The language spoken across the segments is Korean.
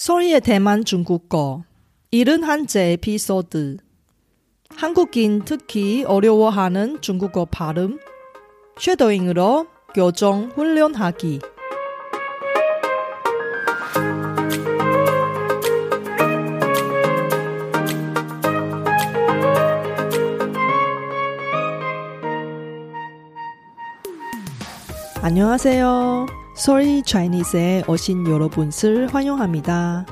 소리의 대만 중국어 71째 에피소드 한국인 특히 어려워하는 중국어 발음 쉐도잉으로 교정 훈련하기 안녕하세요. 소리 차이니스에 오신 여러분을 환영합니다.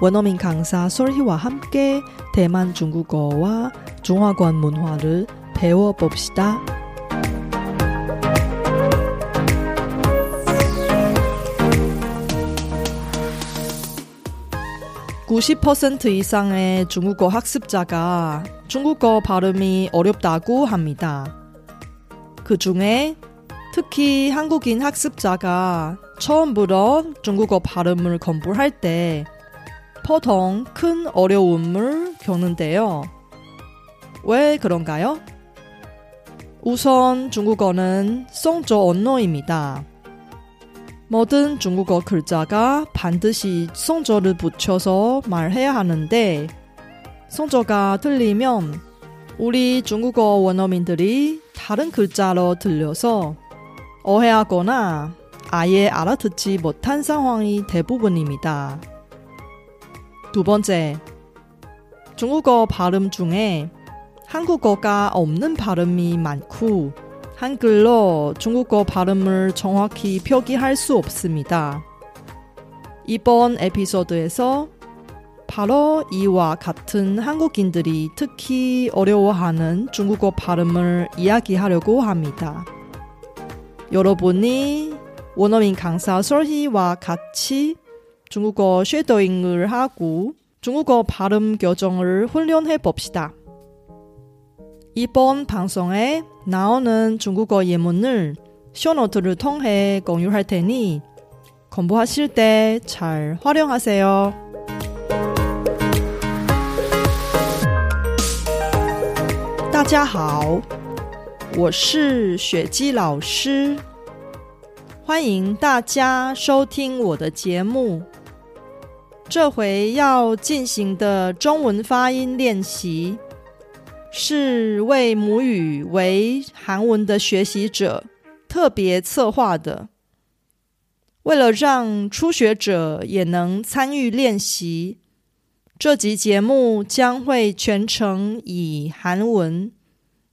원어민 강사 솔희와 함께 대만 중국어와 중화권 문화를 배워봅시다. 90% 이상의 중국어 학습자가 중국어 발음이 어렵다고 합니다. 그 중에 특히 한국인 학습자가 처음부터 중국어 발음을 공부할 때 보통 큰 어려움을 겪는데요. 왜 그런가요? 우선 중국어는 성조 언어입니다. 모든 중국어 글자가 반드시 성조를 붙여서 말해야 하는데 성조가 틀리면 우리 중국어 원어민들이 다른 글자로 들려서 오해하거나 아예 알아듣지 못한 상황이 대부분입니다. 두 번째, 중국어 발음 중에 한국어가 없는 발음이 많고 한글로 중국어 발음을 정확히 표기할 수 없습니다. 이번 에피소드에서 바로 이와 같은 한국인들이 특히 어려워하는 중국어 발음을 이야기하려고 합니다. 여러분이 원어민 강사 설희와 같이 중국어 쉐도잉을 하고 중국어 발음 교정을 훈련해 봅시다. 이번 방송에 나오는 중국어 예문을 쇼노트를 통해 공유할 테니 공부하실 때 잘 활용하세요. 다家好 我是雪姬老师。欢迎大家收听我的节目。这回要进行的中文发音练习，是为母语为韩文的学习者特别策划的。为了让初学者也能参与练习，这集节目将会全程以韩文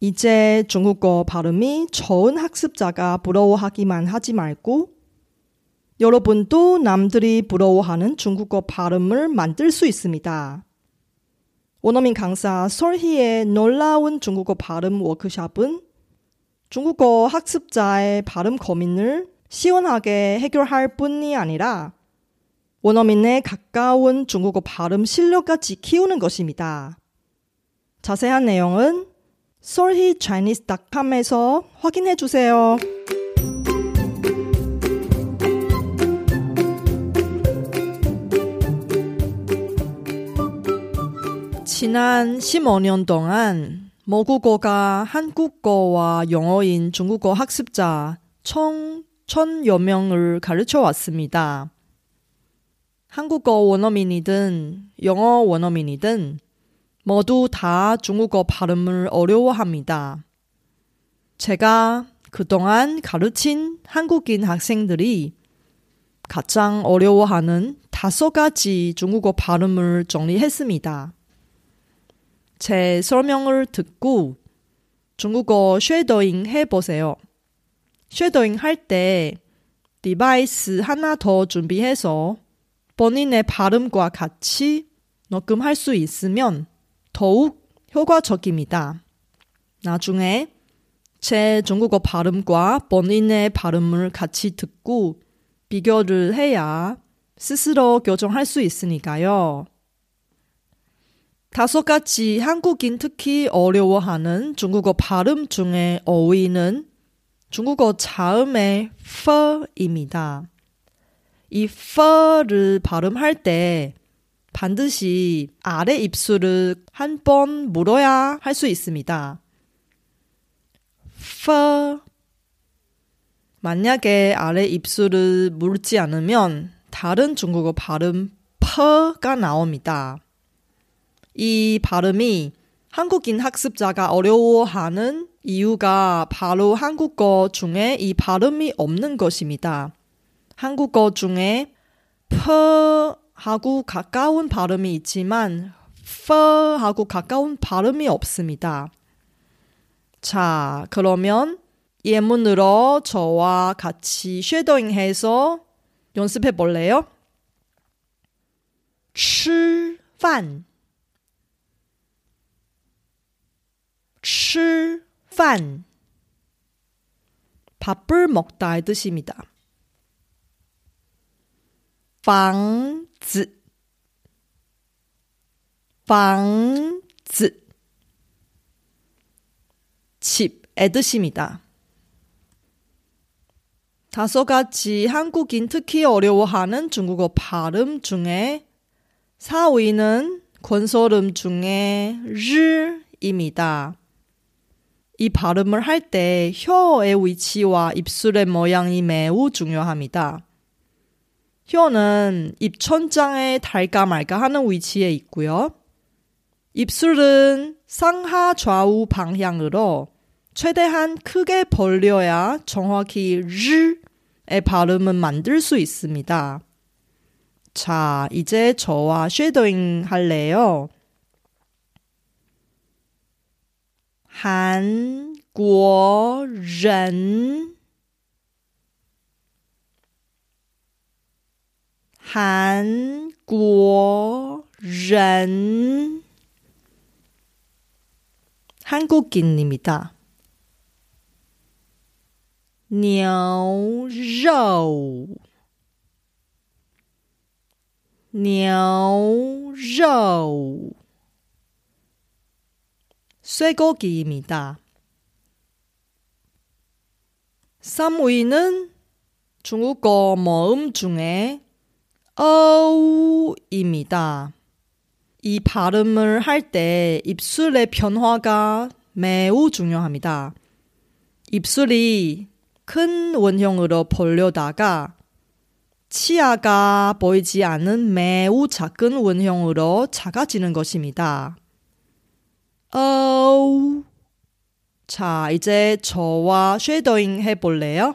이제 중국어 발음이 좋은 학습자가 부러워하기만 하지 말고 여러분도 남들이 부러워하는 중국어 발음을 만들 수 있습니다. 원어민 강사 설희의 놀라운 중국어 발음 워크샵은 중국어 학습자의 발음 고민을 시원하게 해결할 뿐이 아니라 원어민의 가까운 중국어 발음 실력까지 키우는 것입니다. 자세한 내용은 solhichinese.com에서 확인해 주세요. 지난 15년 동안 모국어가 한국어와 영어인 중국어 학습자 총 1000여 명을 가르쳐 왔습니다. 한국어 원어민이든 영어 원어민이든 모두 다 중국어 발음을 어려워합니다. 제가 그동안 가르친 한국인 학생들이 가장 어려워하는 다섯 가지 중국어 발음을 정리했습니다. 제 설명을 듣고 중국어 쉐도잉 해보세요. shadowing 할 때 device 하나 더 준비해서 본인의 발음과 같이 녹음할 수 있으면 더욱 효과적입니다. 나중에 제 중국어 발음과 본인의 발음을 같이 듣고 비교를 해야 스스로 교정할 수 있으니까요. 다섯 가지 한국인 특히 어려워하는 중국어 발음 중에 어휘는 중국어 자음의 f입니다. 이 f를 발음할 때 반드시 아래 입술을 한 번 물어야 할 수 있습니다. f 만약에 아래 입술을 물지 않으면 다른 중국어 발음 p가 나옵니다. 이 발음이 한국인 학습자가 어려워하는 이유가 바로 한국어 중에 이 발음이 없는 것입니다. 한국어 중에 퍼 하고 가까운 발음이 있지만 퍼하고 가까운 발음이 없습니다. 자, 그러면 예문으로 저와 같이 쉐도잉 해서 연습해 볼래요? 吃饭吃饭 밥을 먹다의 뜻입니다. 房 子 房子 집의 뜻입니다. 다섯 가지 한국인 특히 어려워하는 중국어 발음 중에 4위는 권소름 중에 르입니다. 이 발음을 할 때 혀의 위치와 입술의 모양이 매우 중요합니다. 혀는 입천장에 달까 말까 하는 위치에 있고요. 입술은 상하 좌우 방향으로 최대한 크게 벌려야 정확히 르의 발음은 만들 수 있습니다. 자, 이제 저와 쉐도잉 할래요. 한국人 韩国人 한국인입니다. 牛肉牛肉 쇠고기입니다. 3위는 중국어 모음 중에 어우입니다. 이 발음을 할 때 입술의 변화가 매우 중요합니다. 입술이 큰 원형으로 벌려다가 치아가 보이지 않는 매우 작은 원형으로 작아지는 것입니다. 어우. 자, 이제 저와 쉐도잉 해볼래요?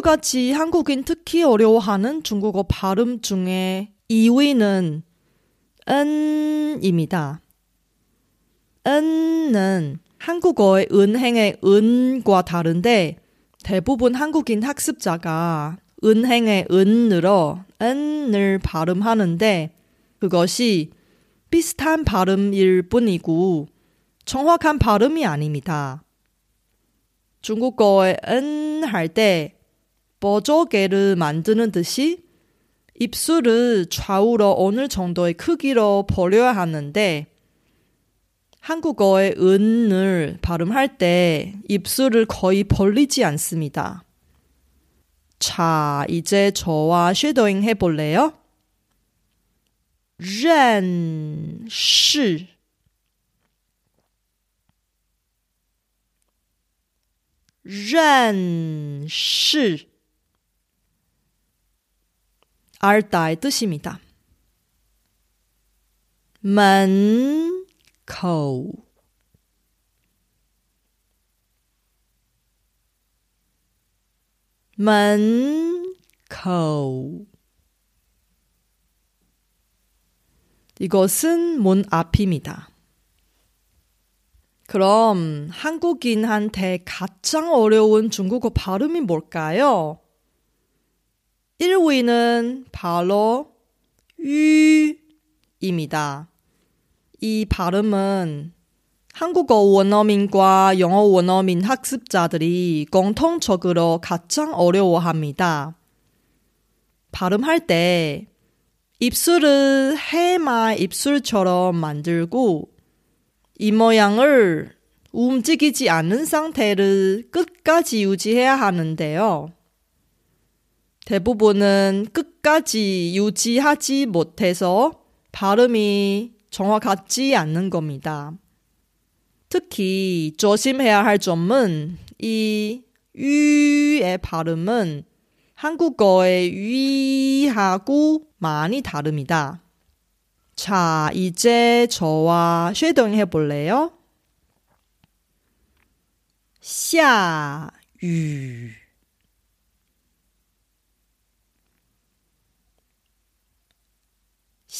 가지 한국인 특히 어려워하는 중국어 발음 중에 2위는 은입니다. 은은 한국어의 은행의 은과 다른데 대부분 한국인 학습자가 은행의 은으로 은을 발음하는데 그것이 비슷한 발음일 뿐이고 정확한 발음이 아닙니다. 중국어의 은 할 때 뻐조개를 만드는 듯이 입술을 좌우로 어느 정도의 크기로 벌려야 하는데 한국어의 은을 발음할 때 입술을 거의 벌리지 않습니다. 자, 이제 저와 쉐도잉 해볼래요? 认识 认识 알다의 뜻입니다. 门口 문, 코. 이것은 문 앞입니다. 그럼 한국인한테 가장 어려운 중국어 발음이 뭘까요? 1위는 바로 유입니다. 이 발음은 한국어 원어민과 영어 원어민 학습자들이 공통적으로 가장 어려워합니다. 발음할 때 입술을 해마 입술처럼 만들고 이 모양을 움직이지 않는 상태를 끝까지 유지해야 하는데요. 대부분은 끝까지 유지하지 못해서 발음이 정확하지 않는 겁니다. 특히 조심해야 할 점은 이 유의 발음은 한국어의 위하고 많이 다릅니다. 자, 이제 저와 쉐도잉 해볼래요? 下雨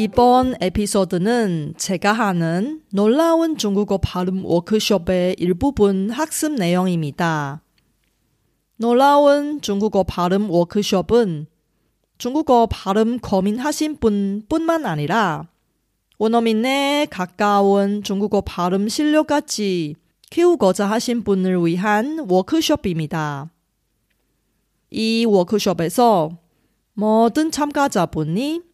이번 에피소드는 제가 하는 놀라운 중국어 발음 워크숍의 일부분 학습 내용입니다. 놀라운 중국어 발음 워크숍은 중국어 발음 고민하신 분 뿐만 아니라 원어민에 가까운 중국어 발음 실력까지 키우고자 하신 분을 위한 워크숍입니다. 이 워크숍에서 모든 참가자분이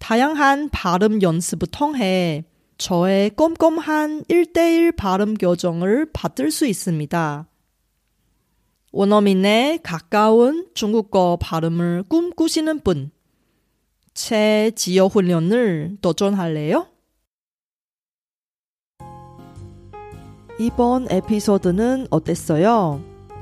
다양한 발음 연습을 통해 저의 꼼꼼한 1대1 발음 교정을 받을 수 있습니다. 원어민에 가까운 중국어 발음을 꿈꾸시는 분, 제 지어 훈련을 도전할래요? 이번 에피소드는 어땠어요?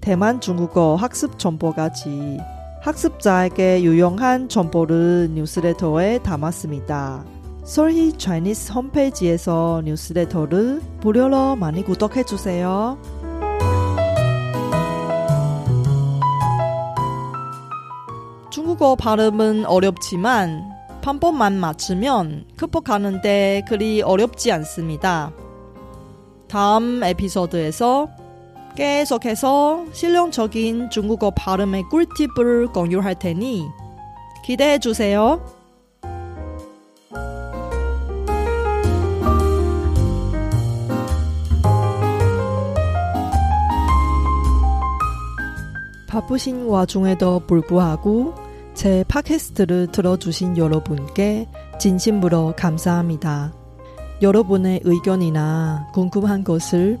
대만 중국어 학습 정보까지 학습자에게 유용한 정보를 뉴스레터에 담았습니다. 솔희 차이니스 홈페이지에서 뉴스레터를 무료로 많이 구독해 주세요. 중국어 발음은 어렵지만 방법만 맞추면 극복하는데 그리 어렵지 않습니다. 다음 에피소드에서 계속해서 실용적인 중국어 발음의 꿀팁을 공유할 테니 기대해 주세요. 바쁘신 와중에도 불구하고 제 팟캐스트를 들어주신 여러분께 진심으로 감사합니다. 여러분의 의견이나 궁금한 것을